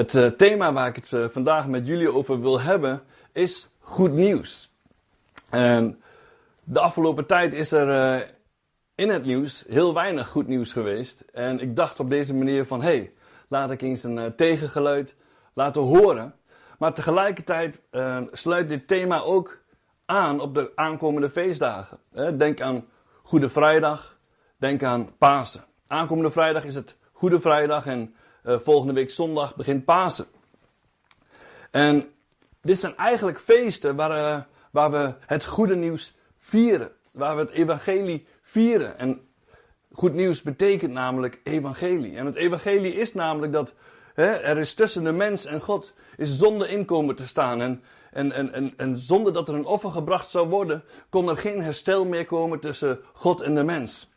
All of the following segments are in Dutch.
Het uh, thema waar ik het uh, vandaag met jullie over wil hebben is goed nieuws. En de afgelopen tijd is er uh, in het nieuws heel weinig goed nieuws geweest. En ik dacht op deze manier van, hé, hey, laat ik eens een tegengeluid laten horen. Maar tegelijkertijd sluit dit thema ook aan op de aankomende feestdagen. Denk aan Goede Vrijdag, denk aan Pasen. Aankomende vrijdag is het Goede Vrijdag en uh, volgende week zondag begint Pasen. En dit zijn eigenlijk feesten waar, uh, waar we het goede nieuws vieren. Waar we het evangelie vieren. En goed nieuws betekent namelijk evangelie. En het evangelie is namelijk dat hè, er is tussen de mens en God is zonde inkomen te staan. En, en, en, en, en zonder dat er een offer gebracht zou worden, kon er geen herstel meer komen tussen God en de mens.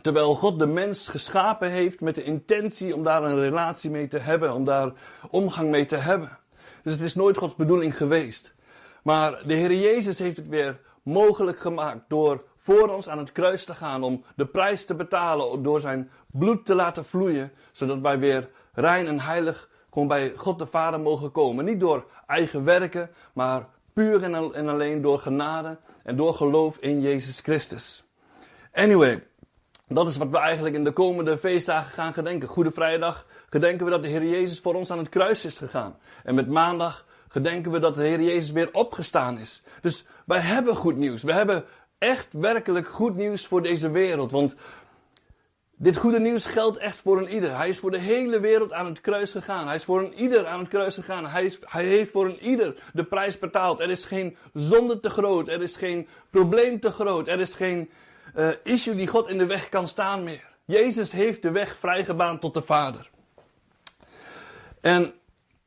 Terwijl God de mens geschapen heeft met de intentie om daar een relatie mee te hebben, om daar omgang mee te hebben. Dus het is nooit Gods bedoeling geweest. Maar de Heer Jezus heeft het weer mogelijk gemaakt door voor ons aan het kruis te gaan, om de prijs te betalen, door zijn bloed te laten vloeien, zodat wij weer rein en heilig gewoon bij God de Vader mogen komen. Niet door eigen werken, maar puur en alleen door genade en door geloof in Jezus Christus. Anyway, dat is wat we eigenlijk in de komende feestdagen gaan gedenken. Goede Vrijdag gedenken we dat de Heer Jezus voor ons aan het kruis is gegaan. En met maandag gedenken we dat de Heer Jezus weer opgestaan is. Dus wij hebben goed nieuws. We hebben echt werkelijk goed nieuws voor deze wereld. Want dit goede nieuws geldt echt voor een ieder. Hij is voor de hele wereld aan het kruis gegaan. Hij is voor een ieder aan het kruis gegaan. Hij, is, hij heeft voor een ieder de prijs betaald. Er is geen zonde te groot. Er is geen probleem te groot. Er is geen uh, issue die God in de weg kan staan meer. Jezus heeft de weg vrijgebaand tot de Vader. En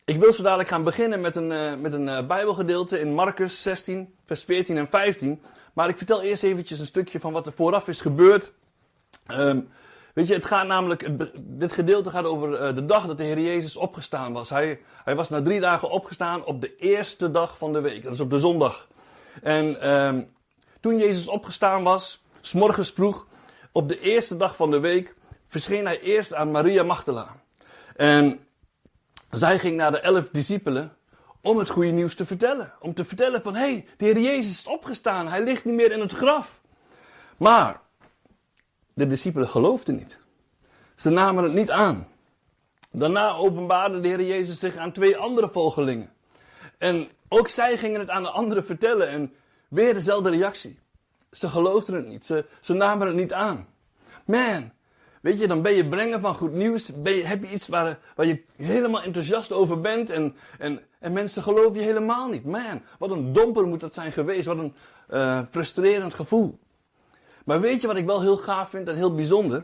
ik wil zo dadelijk gaan beginnen met een, uh, met een uh, Bijbelgedeelte in Marcus 16, vers 14 en 15. Maar ik vertel eerst eventjes een stukje van wat er vooraf is gebeurd. Um, weet je, het gaat namelijk, dit gedeelte gaat over de dag dat de Heer Jezus opgestaan was. Hij, hij was na drie dagen opgestaan op de eerste dag van de week. Dat is op de zondag. En um, toen Jezus opgestaan was, S'morgens vroeg, op de eerste dag van de week, verscheen hij eerst aan Maria Magdala. En zij ging naar de elf discipelen om het goede nieuws te vertellen. Om te vertellen van, hé, hey, de Heer Jezus is opgestaan, hij ligt niet meer in het graf. Maar de discipelen geloofden niet. Ze namen het niet aan. Daarna openbaarde de Heer Jezus zich aan twee andere volgelingen. En ook zij gingen het aan de anderen vertellen en weer dezelfde reactie. Ze geloofden het niet. Ze, namen het niet aan. Man, weet je, dan ben je brengen van goed nieuws. Ben je, heb je iets waar, waar je helemaal enthousiast over bent. En, en, en mensen geloven je helemaal niet. Man, wat een domper moet dat zijn geweest. Wat een uh, frustrerend gevoel. Maar weet je wat ik wel heel gaaf vind en heel bijzonder?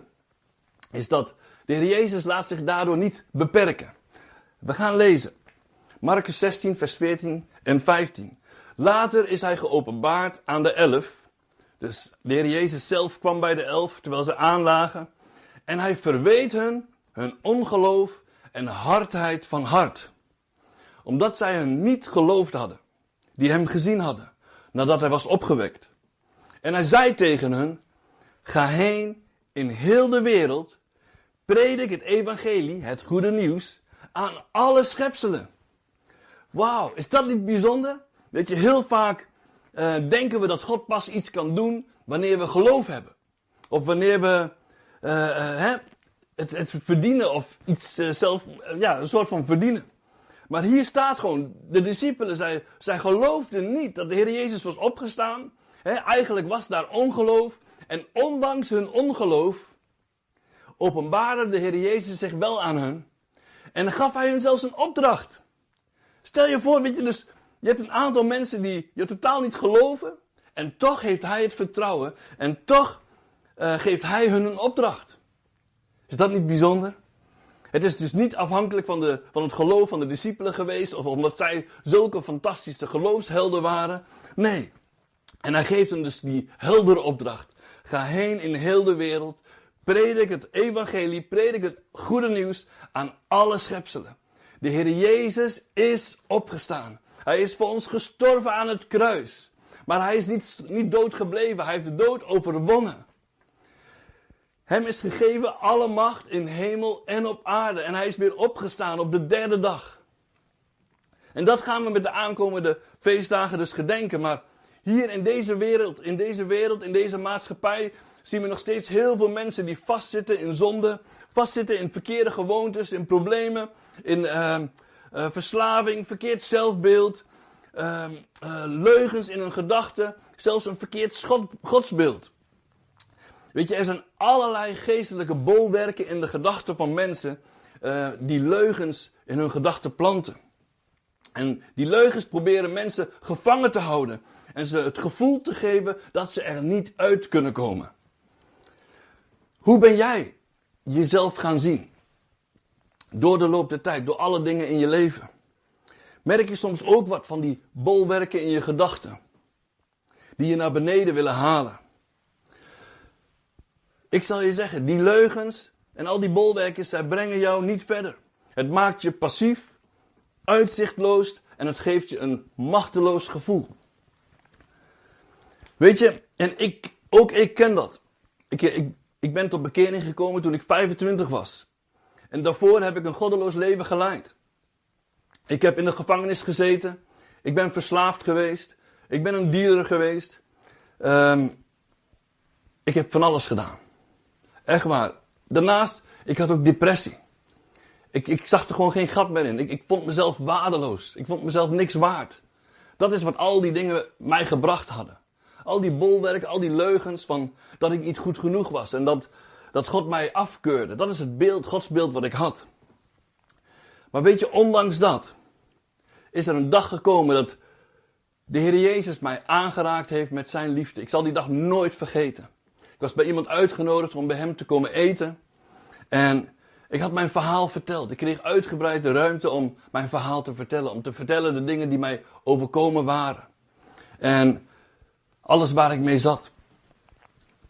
Is dat de Heer Jezus laat zich daardoor niet beperken. We gaan lezen. Marcus 16, vers 14 en 15. Later is hij geopenbaard aan de elf dus de Heer Jezus zelf kwam bij de elf terwijl ze aanlagen. En hij verweet hun hun ongeloof en hardheid van hart. Omdat zij hem niet geloofd hadden, die hem gezien hadden, nadat hij was opgewekt. En hij zei tegen hen, ga heen in heel de wereld, predik het evangelie, het goede nieuws, aan alle schepselen. Wauw, is dat niet bijzonder? Dat je, heel vaak uh, denken we dat God pas iets kan doen wanneer we geloof hebben. Of wanneer we uh, uh, het, het, verdienen of iets zelf, ja, een soort van verdienen. Maar hier staat gewoon, de discipelen, zij, zij geloofden niet dat de Heer Jezus was opgestaan. Hè, eigenlijk was daar ongeloof. En ondanks hun ongeloof openbaarde de Heer Jezus zich wel aan hen. En gaf hij hun zelfs een opdracht. Stel je voor, weet je, dus je hebt een aantal mensen die je totaal niet geloven. En toch heeft hij het vertrouwen. En toch uh, geeft hij hun een opdracht. Is dat niet bijzonder? Het is dus niet afhankelijk van, de, van het geloof van de discipelen geweest. Of omdat zij zulke fantastische geloofshelden waren. Nee. En hij geeft hen dus die heldere opdracht. Ga heen in heel de wereld. Predik het evangelie. Predik het goede nieuws aan alle schepselen. De Heer Jezus is opgestaan. Hij is voor ons gestorven aan het kruis. Maar hij is niet, niet dood gebleven. Hij heeft de dood overwonnen. Hem is gegeven alle macht in hemel en op aarde. En hij is weer opgestaan op de derde dag. En dat gaan we met de aankomende feestdagen dus gedenken. Maar hier in deze wereld, in deze wereld, in deze maatschappij, zien we nog steeds heel veel mensen die vastzitten in zonde, vastzitten in verkeerde gewoontes, in problemen, in uh, uh, verslaving, verkeerd zelfbeeld, uh, leugens in hun gedachten, zelfs een verkeerd godsbeeld. Weet je, er zijn allerlei geestelijke bolwerken in de gedachten van mensen uh, die leugens in hun gedachten planten. En die leugens proberen mensen gevangen te houden en ze het gevoel te geven dat ze er niet uit kunnen komen. Hoe ben jij jezelf gaan zien? Door de loop der tijd, door alle dingen in je leven. Merk je soms ook wat van die bolwerken in je gedachten, die je naar beneden willen halen? Ik zal je zeggen, die leugens en al die bolwerken, zij brengen jou niet verder. Het maakt je passief, uitzichtloos en het geeft je een machteloos gevoel. Weet je, en ik, ook ik ken dat. Ik, ik, ik ben tot bekering gekomen toen ik 25 was. En daarvoor heb ik een goddeloos leven geleid. Ik heb in de gevangenis gezeten. Ik ben verslaafd geweest. Ik ben een dealer geweest. Um, ik heb van alles gedaan. Echt waar. Daarnaast, ik had ook depressie. Ik, ik zag er gewoon geen gat meer in. Ik, ik vond mezelf waardeloos. Ik vond mezelf niks waard. Dat is wat al die dingen mij gebracht hadden. Al die bolwerken, al die leugens van dat ik niet goed genoeg was. En dat, dat God mij afkeurde. Dat is het beeld, Gods beeld wat ik had. Maar weet je, ondanks dat is er een dag gekomen dat de Heer Jezus mij aangeraakt heeft met zijn liefde. Ik zal die dag nooit vergeten. Ik was bij iemand uitgenodigd om bij hem te komen eten. En ik had mijn verhaal verteld. Ik kreeg uitgebreid de ruimte om mijn verhaal te vertellen. Om te vertellen de dingen die mij overkomen waren. En alles waar ik mee zat.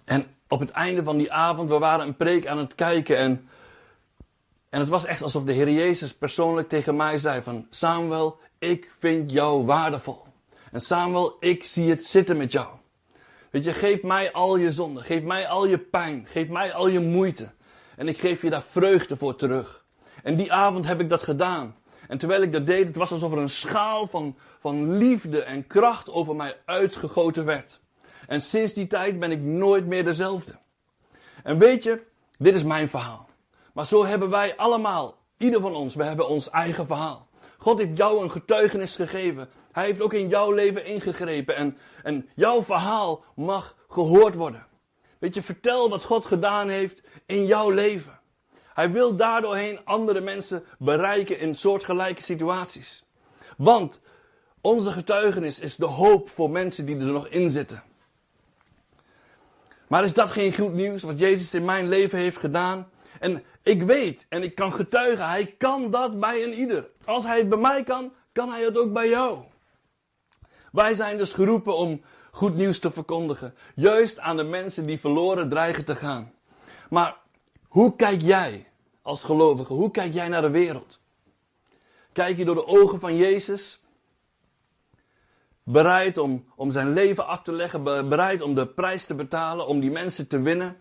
En op het einde van die avond, we waren een preek aan het kijken. En, en het was echt alsof de Heer Jezus persoonlijk tegen mij zei van... Samuel, ik vind jou waardevol. En Samuel, ik zie het zitten met jou. Weet je, geef mij al je zonde. Geef mij al je pijn. Geef mij al je moeite. En ik geef je daar vreugde voor terug. En die avond heb ik dat gedaan. En terwijl ik dat deed, het was alsof er een schaal van, van liefde en kracht over mij uitgegoten werd. En sinds die tijd ben ik nooit meer dezelfde. En weet je, dit is mijn verhaal. Maar zo hebben wij allemaal, ieder van ons, we hebben ons eigen verhaal. God heeft jou een getuigenis gegeven. Hij heeft ook in jouw leven ingegrepen. En, en jouw verhaal mag gehoord worden. Weet je, vertel wat God gedaan heeft in jouw leven. Hij wil daardoorheen andere mensen bereiken in soortgelijke situaties. Want onze getuigenis is de hoop voor mensen die er nog in zitten. Maar is dat geen goed nieuws wat Jezus in mijn leven heeft gedaan? En ik weet en ik kan getuigen, hij kan dat bij een ieder. Als hij het bij mij kan, kan hij het ook bij jou. Wij zijn dus geroepen om goed nieuws te verkondigen. Juist aan de mensen die verloren dreigen te gaan. Maar hoe kijk jij als gelovige? Hoe kijk jij naar de wereld? Kijk je door de ogen van Jezus? Bereid om, om zijn leven af te leggen, bereid om de prijs te betalen, om die mensen te winnen.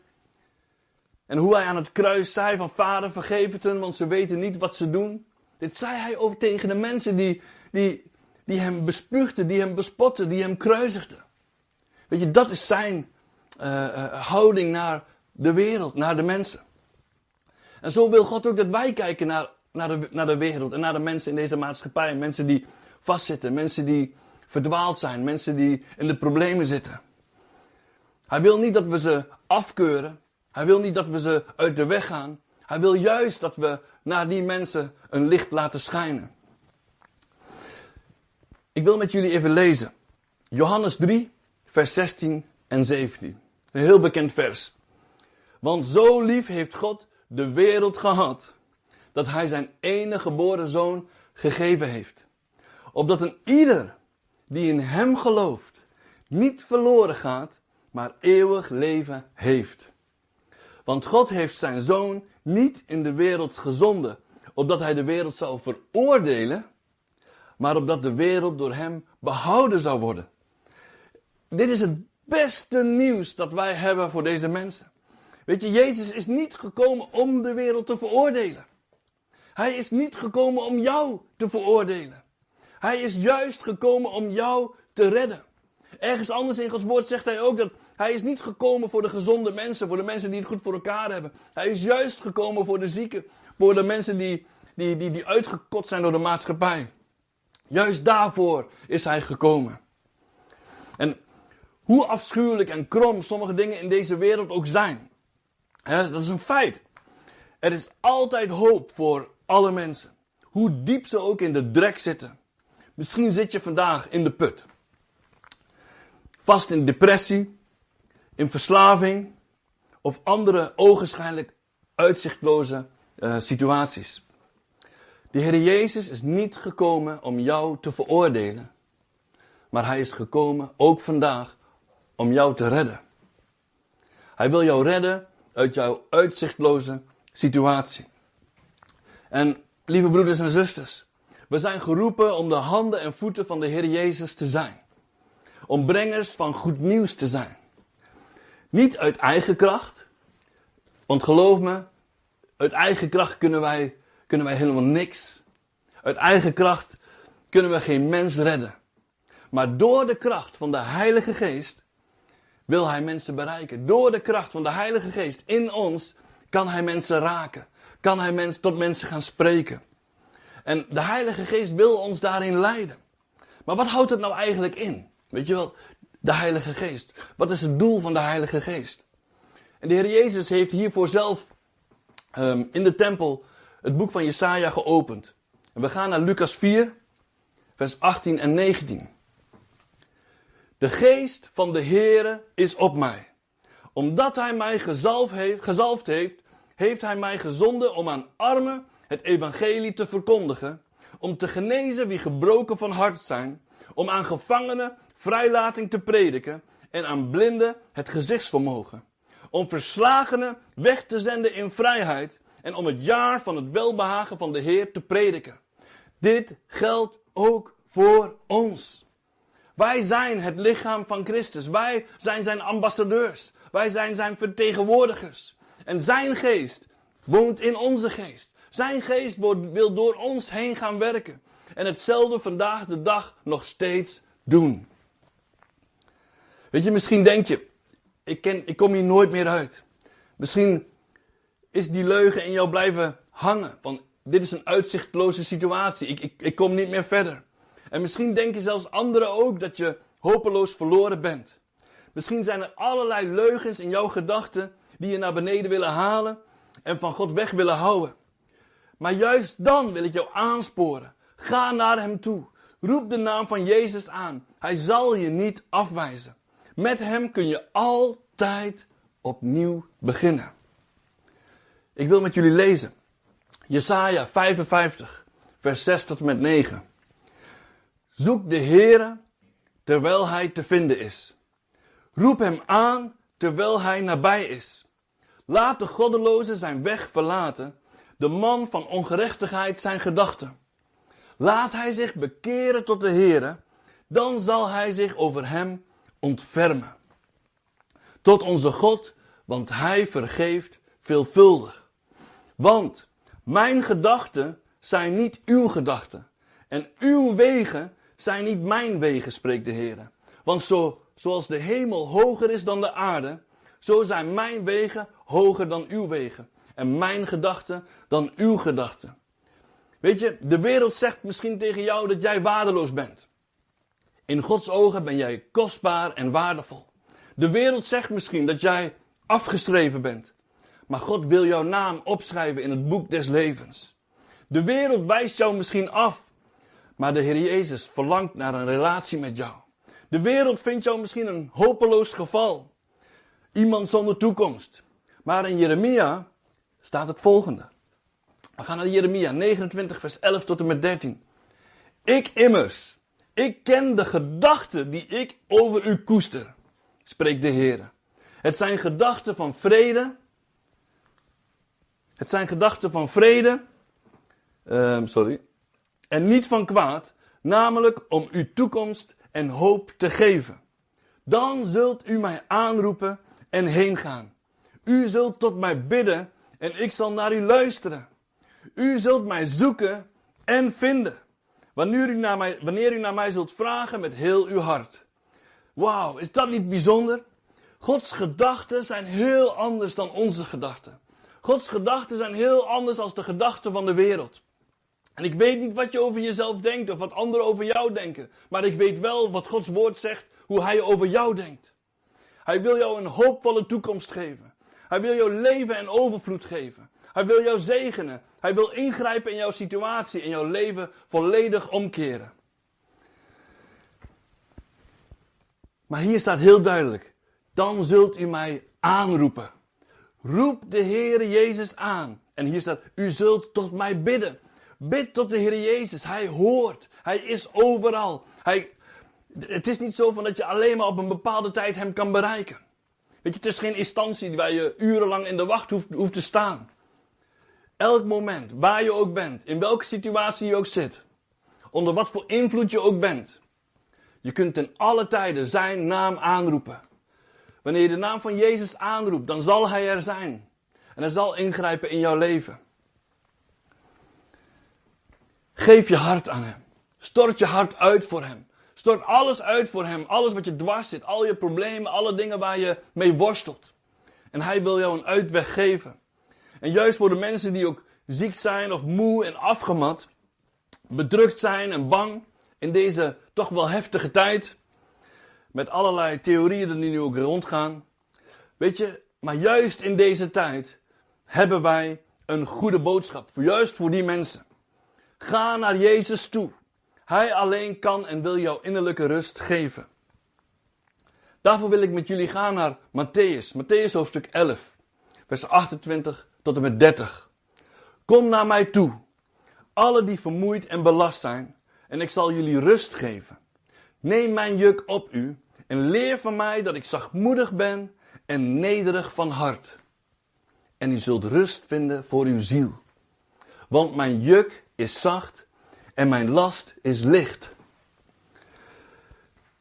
En hoe hij aan het kruis zei van vader vergeef het hen, want ze weten niet wat ze doen. Dit zei hij over tegen de mensen die, die, die hem bespuugden, die hem bespotten, die hem kruisigden. Weet je, dat is zijn uh, uh, houding naar de wereld, naar de mensen. En zo wil God ook dat wij kijken naar, naar, de, naar de wereld en naar de mensen in deze maatschappij. Mensen die vastzitten, mensen die verdwaald zijn, mensen die in de problemen zitten. Hij wil niet dat we ze afkeuren. Hij wil niet dat we ze uit de weg gaan. Hij wil juist dat we naar die mensen een licht laten schijnen. Ik wil met jullie even lezen. Johannes 3, vers 16 en 17. Een heel bekend vers. Want zo lief heeft God de wereld gehad, dat hij zijn enige geboren zoon gegeven heeft. Opdat een ieder die in hem gelooft, niet verloren gaat, maar eeuwig leven heeft. Want God heeft zijn zoon niet in de wereld gezonden, opdat hij de wereld zou veroordelen, maar opdat de wereld door hem behouden zou worden. Dit is het beste nieuws dat wij hebben voor deze mensen. Weet je, Jezus is niet gekomen om de wereld te veroordelen. Hij is niet gekomen om jou te veroordelen. Hij is juist gekomen om jou te redden. Ergens anders in Gods woord zegt hij ook dat hij is niet gekomen voor de gezonde mensen, voor de mensen die het goed voor elkaar hebben. Hij is juist gekomen voor de zieken, voor de mensen die, die, die, die uitgekot zijn door de maatschappij. Juist daarvoor is hij gekomen. En hoe afschuwelijk en krom sommige dingen in deze wereld ook zijn. Hè, dat is een feit. Er is altijd hoop voor alle mensen. Hoe diep ze ook in de drek zitten. Misschien zit je vandaag in de put. Vast in depressie, in verslaving of andere ogenschijnlijk uitzichtloze uh, situaties. De Heer Jezus is niet gekomen om jou te veroordelen, maar Hij is gekomen ook vandaag om jou te redden. Hij wil jou redden uit jouw uitzichtloze situatie. En lieve broeders en zusters, we zijn geroepen om de handen en voeten van de Heer Jezus te zijn. Om brengers van goed nieuws te zijn. Niet uit eigen kracht, want geloof me, uit eigen kracht kunnen wij, kunnen wij helemaal niks. Uit eigen kracht kunnen we geen mens redden. Maar door de kracht van de Heilige Geest wil Hij mensen bereiken. Door de kracht van de Heilige Geest in ons kan Hij mensen raken. Kan Hij mens, tot mensen gaan spreken. En de Heilige Geest wil ons daarin leiden. Maar wat houdt het nou eigenlijk in? Weet je wel, de Heilige Geest. Wat is het doel van de Heilige Geest? En de Heer Jezus heeft hiervoor zelf um, in de tempel het boek van Jesaja geopend. En we gaan naar Lucas 4, vers 18 en 19. De geest van de Heere is op mij. Omdat hij mij gezalfd heeft, gezalfd heeft, heeft hij mij gezonden om aan armen het evangelie te verkondigen, om te genezen wie gebroken van hart zijn, om aan gevangenen vrijlating te prediken en aan blinden het gezichtsvermogen, om verslagenen weg te zenden in vrijheid en om het jaar van het welbehagen van de Heer te prediken. Dit geldt ook voor ons. Wij zijn het lichaam van Christus. Wij zijn zijn ambassadeurs. Wij zijn zijn vertegenwoordigers. En zijn geest woont in onze geest. Zijn geest wil door ons heen gaan werken. En hetzelfde vandaag de dag nog steeds doen. Weet je, misschien denk je, ik, ken, ik kom hier nooit meer uit. Misschien is die leugen in jou blijven hangen. Van dit is een uitzichtloze situatie. Ik, ik, ik kom niet meer verder. En misschien denken zelfs anderen ook dat je hopeloos verloren bent. Misschien zijn er allerlei leugens in jouw gedachten die je naar beneden willen halen en van God weg willen houden. Maar juist dan wil ik jou aansporen. Ga naar Hem toe. Roep de naam van Jezus aan. Hij zal je niet afwijzen. Met Hem kun je altijd opnieuw beginnen. Ik wil met jullie lezen. Jesaja 55, vers 6 tot en met 9. Zoek de Heere terwijl Hij te vinden is. Roep Hem aan terwijl Hij nabij is. Laat de goddeloze zijn weg verlaten, de man van ongerechtigheid zijn gedachten. Laat hij zich bekeren tot de Heere, dan zal hij zich over hem ontfermen. Tot onze God, want hij vergeeft veelvuldig. Want mijn gedachten zijn niet uw gedachten. En uw wegen zijn niet mijn wegen, spreekt de Heer. Want zo, zoals de hemel hoger is dan de aarde, zo zijn mijn wegen hoger dan uw wegen. En mijn gedachten dan uw gedachten. Weet je, de wereld zegt misschien tegen jou dat jij waardeloos bent. In Gods ogen ben jij kostbaar en waardevol. De wereld zegt misschien dat jij afgeschreven bent. Maar God wil jouw naam opschrijven in het boek des levens. De wereld wijst jou misschien af. Maar de Heer Jezus verlangt naar een relatie met jou. De wereld vindt jou misschien een hopeloos geval. Iemand zonder toekomst. Maar in Jeremia staat het volgende. We gaan naar Jeremia 29, vers 11 tot en met 13. Ik immers, ik ken de gedachten die ik over u koester, spreekt de Heer. Het zijn gedachten van vrede. Het zijn gedachten van vrede. Uh, sorry. En niet van kwaad, namelijk om u toekomst en hoop te geven. Dan zult u mij aanroepen en heen gaan. U zult tot mij bidden en ik zal naar u luisteren. U zult mij zoeken en vinden. Wanneer u naar mij, wanneer u naar mij zult vragen met heel uw hart. Wauw, is dat niet bijzonder? Gods gedachten zijn heel anders dan onze gedachten. Gods gedachten zijn heel anders dan de gedachten van de wereld. En ik weet niet wat je over jezelf denkt of wat anderen over jou denken. Maar ik weet wel wat Gods woord zegt, hoe Hij over jou denkt. Hij wil jou een hoopvolle toekomst geven. Hij wil jou leven en overvloed geven. Hij wil jou zegenen. Hij wil ingrijpen in jouw situatie, in jouw leven volledig omkeren. Maar hier staat heel duidelijk: dan zult u mij aanroepen. Roep de Heere Jezus aan. En hier staat: u zult tot mij bidden. Bid tot de Heer Jezus. Hij hoort. Hij is overal. Hij, het is niet zo van dat je alleen maar op een bepaalde tijd Hem kan bereiken. Weet je, het is geen instantie waar je urenlang in de wacht hoeft, hoeft te staan. Elk moment, waar je ook bent, in welke situatie je ook zit, onder wat voor invloed je ook bent, je kunt in alle tijden Zijn naam aanroepen. Wanneer je de naam van Jezus aanroept, dan zal Hij er zijn. En Hij zal ingrijpen in jouw leven. Geef je hart aan Hem. Stort je hart uit voor Hem. Stort alles uit voor Hem. Alles wat je dwars zit. Al je problemen, alle dingen waar je mee worstelt. En Hij wil jou een uitweg geven. En juist voor de mensen die ook ziek zijn of moe en afgemat. Bedrukt zijn en bang. In deze toch wel heftige tijd. Met allerlei theorieën die nu ook rondgaan. Weet je, maar juist in deze tijd hebben wij een goede boodschap. Juist voor die mensen. Ga naar Jezus toe. Hij alleen kan en wil jou innerlijke rust geven. Daarvoor wil ik met jullie gaan naar Matthäus, Matthäus hoofdstuk 11, vers 28 tot en met 30. Kom naar mij toe, alle die vermoeid en belast zijn, en ik zal jullie rust geven. Neem mijn juk op u en leer van mij dat ik zachtmoedig ben en nederig van hart. En u zult rust vinden voor uw ziel. Want mijn juk is zacht en mijn last is licht.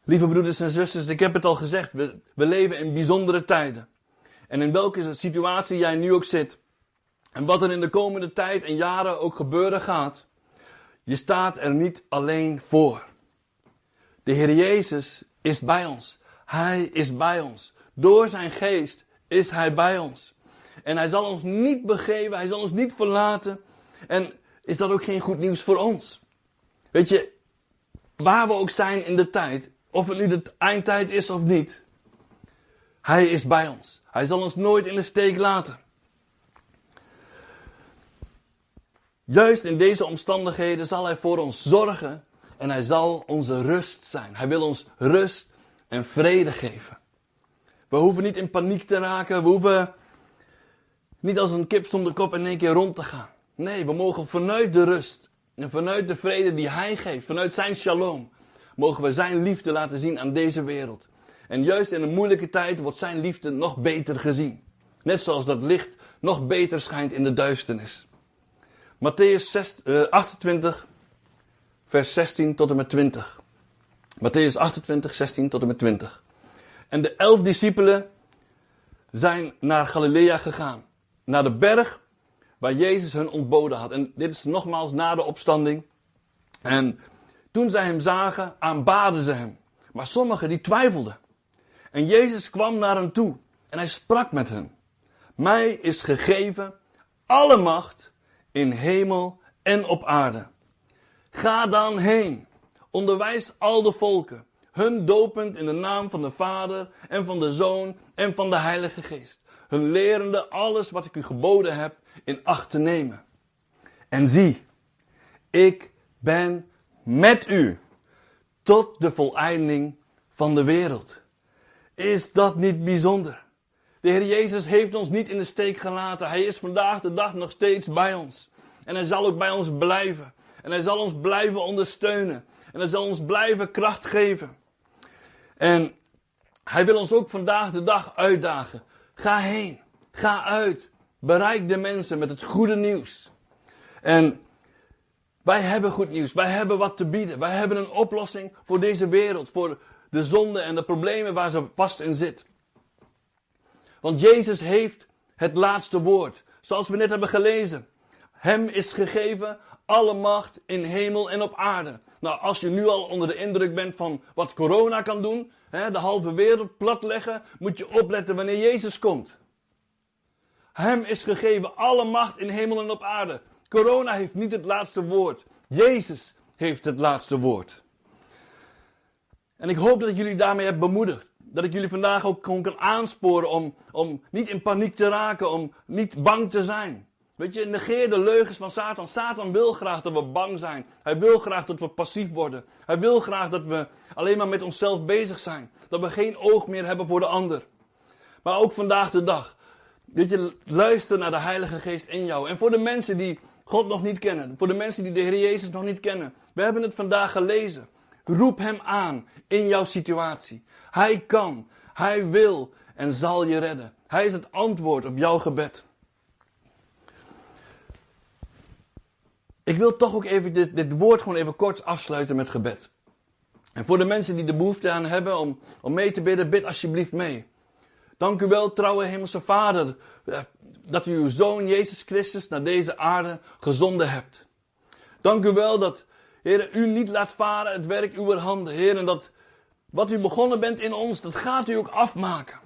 Lieve broeders en zusters, ik heb het al gezegd, we, we leven in bijzondere tijden. En in welke situatie jij nu ook zit, en wat er in de komende tijd en jaren ook gebeuren gaat, je staat er niet alleen voor. De Heer Jezus is bij ons. Hij is bij ons. Door zijn geest is Hij bij ons. En Hij zal ons niet begeven, Hij zal ons niet verlaten. En is dat ook geen goed nieuws voor ons? Weet je, waar we ook zijn in de tijd, of het nu de eindtijd is of niet, Hij is bij ons. Hij zal ons nooit in de steek laten. Juist in deze omstandigheden zal Hij voor ons zorgen en Hij zal onze rust zijn. Hij wil ons rust en vrede geven. We hoeven niet in paniek te raken, we hoeven niet als een kip zonder kop in één keer rond te gaan. Nee, we mogen vanuit de rust en vanuit de vrede die Hij geeft, vanuit Zijn shalom, mogen we Zijn liefde laten zien aan deze wereld. En juist in een moeilijke tijd wordt Zijn liefde nog beter gezien. Net zoals dat licht nog beter schijnt in de duisternis. Matthäus 28, eh, vers 16 tot en met 20. Matthäus 28, 16 tot en met 20. En de elf discipelen zijn naar Galilea gegaan. Naar de berg waar Jezus hun ontboden had. En dit is nogmaals na de opstanding. En toen zij hem zagen, aanbaden ze hem. Maar sommigen die twijfelden. En Jezus kwam naar hen toe en hij sprak met hen. Mij is gegeven alle macht in hemel en op aarde. Ga dan heen, onderwijs al de volken, hun dopend in de naam van de Vader en van de Zoon en van de Heilige Geest, hun lerende alles wat ik u geboden heb in acht te nemen. En zie, ik ben met u tot de voleinding van de wereld. Is dat niet bijzonder? De Heer Jezus heeft ons niet in de steek gelaten. Hij is vandaag de dag nog steeds bij ons. En hij zal ook bij ons blijven. En hij zal ons blijven ondersteunen. En hij zal ons blijven kracht geven. En hij wil ons ook vandaag de dag uitdagen. Ga heen. Ga uit. Bereik de mensen met het goede nieuws. En wij hebben goed nieuws. Wij hebben wat te bieden. Wij hebben een oplossing voor deze wereld. Voor de zonde en de problemen waar ze vast in zit. Want Jezus heeft het laatste woord. Zoals we net hebben gelezen. Hem is gegeven alle macht in hemel en op aarde. Nou, als je nu al onder de indruk bent van wat corona kan doen, hè, de halve wereld platleggen, moet je opletten wanneer Jezus komt. Hem is gegeven alle macht in hemel en op aarde. Corona heeft niet het laatste woord. Jezus heeft het laatste woord. En ik hoop dat ik jullie daarmee heb bemoedigd. Dat ik jullie vandaag ook gewoon kan aansporen om, om niet in paniek te raken, om niet bang te zijn. Weet je, negeer de leugens van Satan. Satan wil graag dat we bang zijn. Hij wil graag dat we passief worden. Hij wil graag dat we alleen maar met onszelf bezig zijn. Dat we geen oog meer hebben voor de ander. Maar ook vandaag de dag. Weet je, luister naar de Heilige Geest in jou. En voor de mensen die God nog niet kennen. Voor de mensen die de Heer Jezus nog niet kennen. We hebben het vandaag gelezen. Roep Hem aan in jouw situatie. Hij kan, Hij wil en zal je redden. Hij is het antwoord op jouw gebed. Ik wil toch ook even dit, dit woord gewoon even kort afsluiten met gebed. En voor de mensen die de behoefte aan hebben om, om mee te bidden, bid alsjeblieft mee. Dank u wel, trouwe Hemelse Vader, eh, dat u uw Zoon Jezus Christus naar deze aarde gezonden hebt. Dank u wel dat, Heer, u niet laat varen het werk uw handen, Heer, en dat wat u begonnen bent in ons, dat gaat u ook afmaken.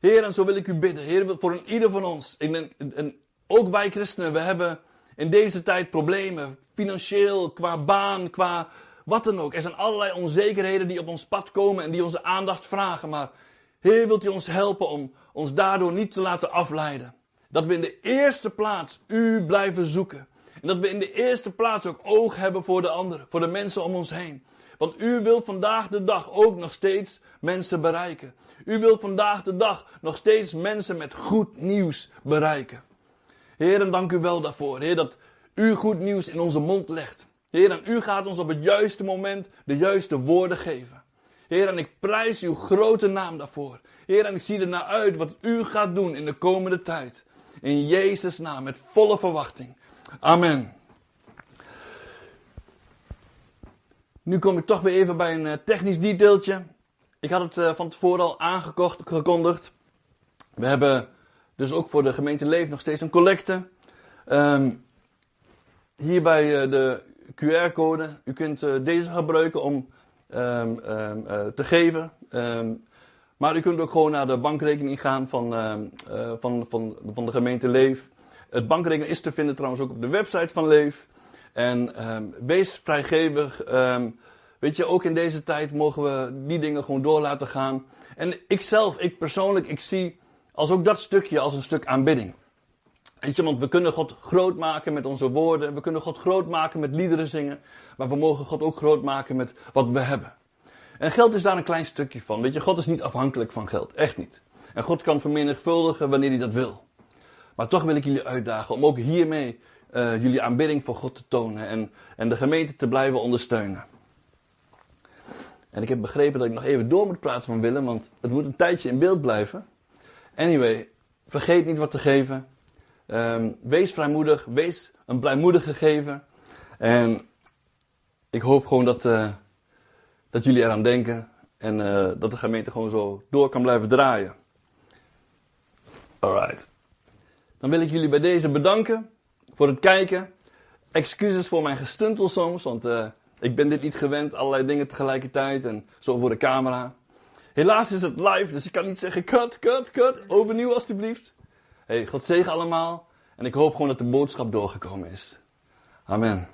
Heer, en zo wil ik u bidden, Heer, voor een ieder van ons. En, en ook wij christenen, we hebben in deze tijd problemen, financieel, qua baan, qua wat dan ook. Er zijn allerlei onzekerheden die op ons pad komen en die onze aandacht vragen. Maar Heer, wilt u ons helpen om ons daardoor niet te laten afleiden? Dat we in de eerste plaats u blijven zoeken. En dat we in de eerste plaats ook oog hebben voor de anderen, voor de mensen om ons heen. Want u wilt vandaag de dag ook nog steeds mensen bereiken. U wilt vandaag de dag nog steeds mensen met goed nieuws bereiken. Heer, en dank u wel daarvoor. Heer, dat u goed nieuws in onze mond legt. Heer, en u gaat ons op het juiste moment de juiste woorden geven. Heer, en ik prijs uw grote naam daarvoor. Heer, en ik zie er naar uit wat u gaat doen in de komende tijd. In Jezus' naam, met volle verwachting. Amen. Nu kom ik toch weer even bij een eh, technisch detailtje. Ik had het eh, van tevoren al aangekondigd. We hebben dus ook voor de gemeente Leef nog steeds een collecte. Um, hier bij uh, de QR-code. U kunt deze gebruiken om um, te geven. maar u kunt ook gewoon naar de bankrekening gaan van, van, van, van de gemeente Leef. Het bankrekening is te vinden trouwens ook op de website van Leef. En wees vrijgevig. weet je, ook in deze tijd mogen we die dingen gewoon door laten gaan. En ik zelf, ik persoonlijk, ik zie als ook dat stukje als een stuk aanbidding. Weet je, want we kunnen God groot maken met onze woorden. We kunnen God groot maken met liederen zingen. Maar we mogen God ook groot maken met wat we hebben. En geld is daar een klein stukje van. Weet je, God is niet afhankelijk van geld. Echt niet. En God kan vermenigvuldigen wanneer hij dat wil. Maar toch wil ik jullie uitdagen om ook hiermee uh, jullie aanbidding voor God te tonen. En, en de gemeente te blijven ondersteunen. En ik heb begrepen dat ik nog even door moet praten van Willem. Want het moet een tijdje in beeld blijven. Anyway, vergeet niet wat te geven. Um, wees vrijmoedig, wees een blijmoedige gever. En ik hoop gewoon dat, uh, dat jullie eraan denken. En uh, dat de gemeente gewoon zo door kan blijven draaien. Alright. Dan wil ik jullie bij deze bedanken voor het kijken. Excuses voor mijn gestuntel soms, want uh, ik ben dit niet gewend, allerlei dingen tegelijkertijd en zo voor de camera. Helaas is het live, dus ik kan niet zeggen cut, cut, cut. Overnieuw alstublieft. Hey, God zegen allemaal. En ik hoop gewoon dat de boodschap doorgekomen is. Amen.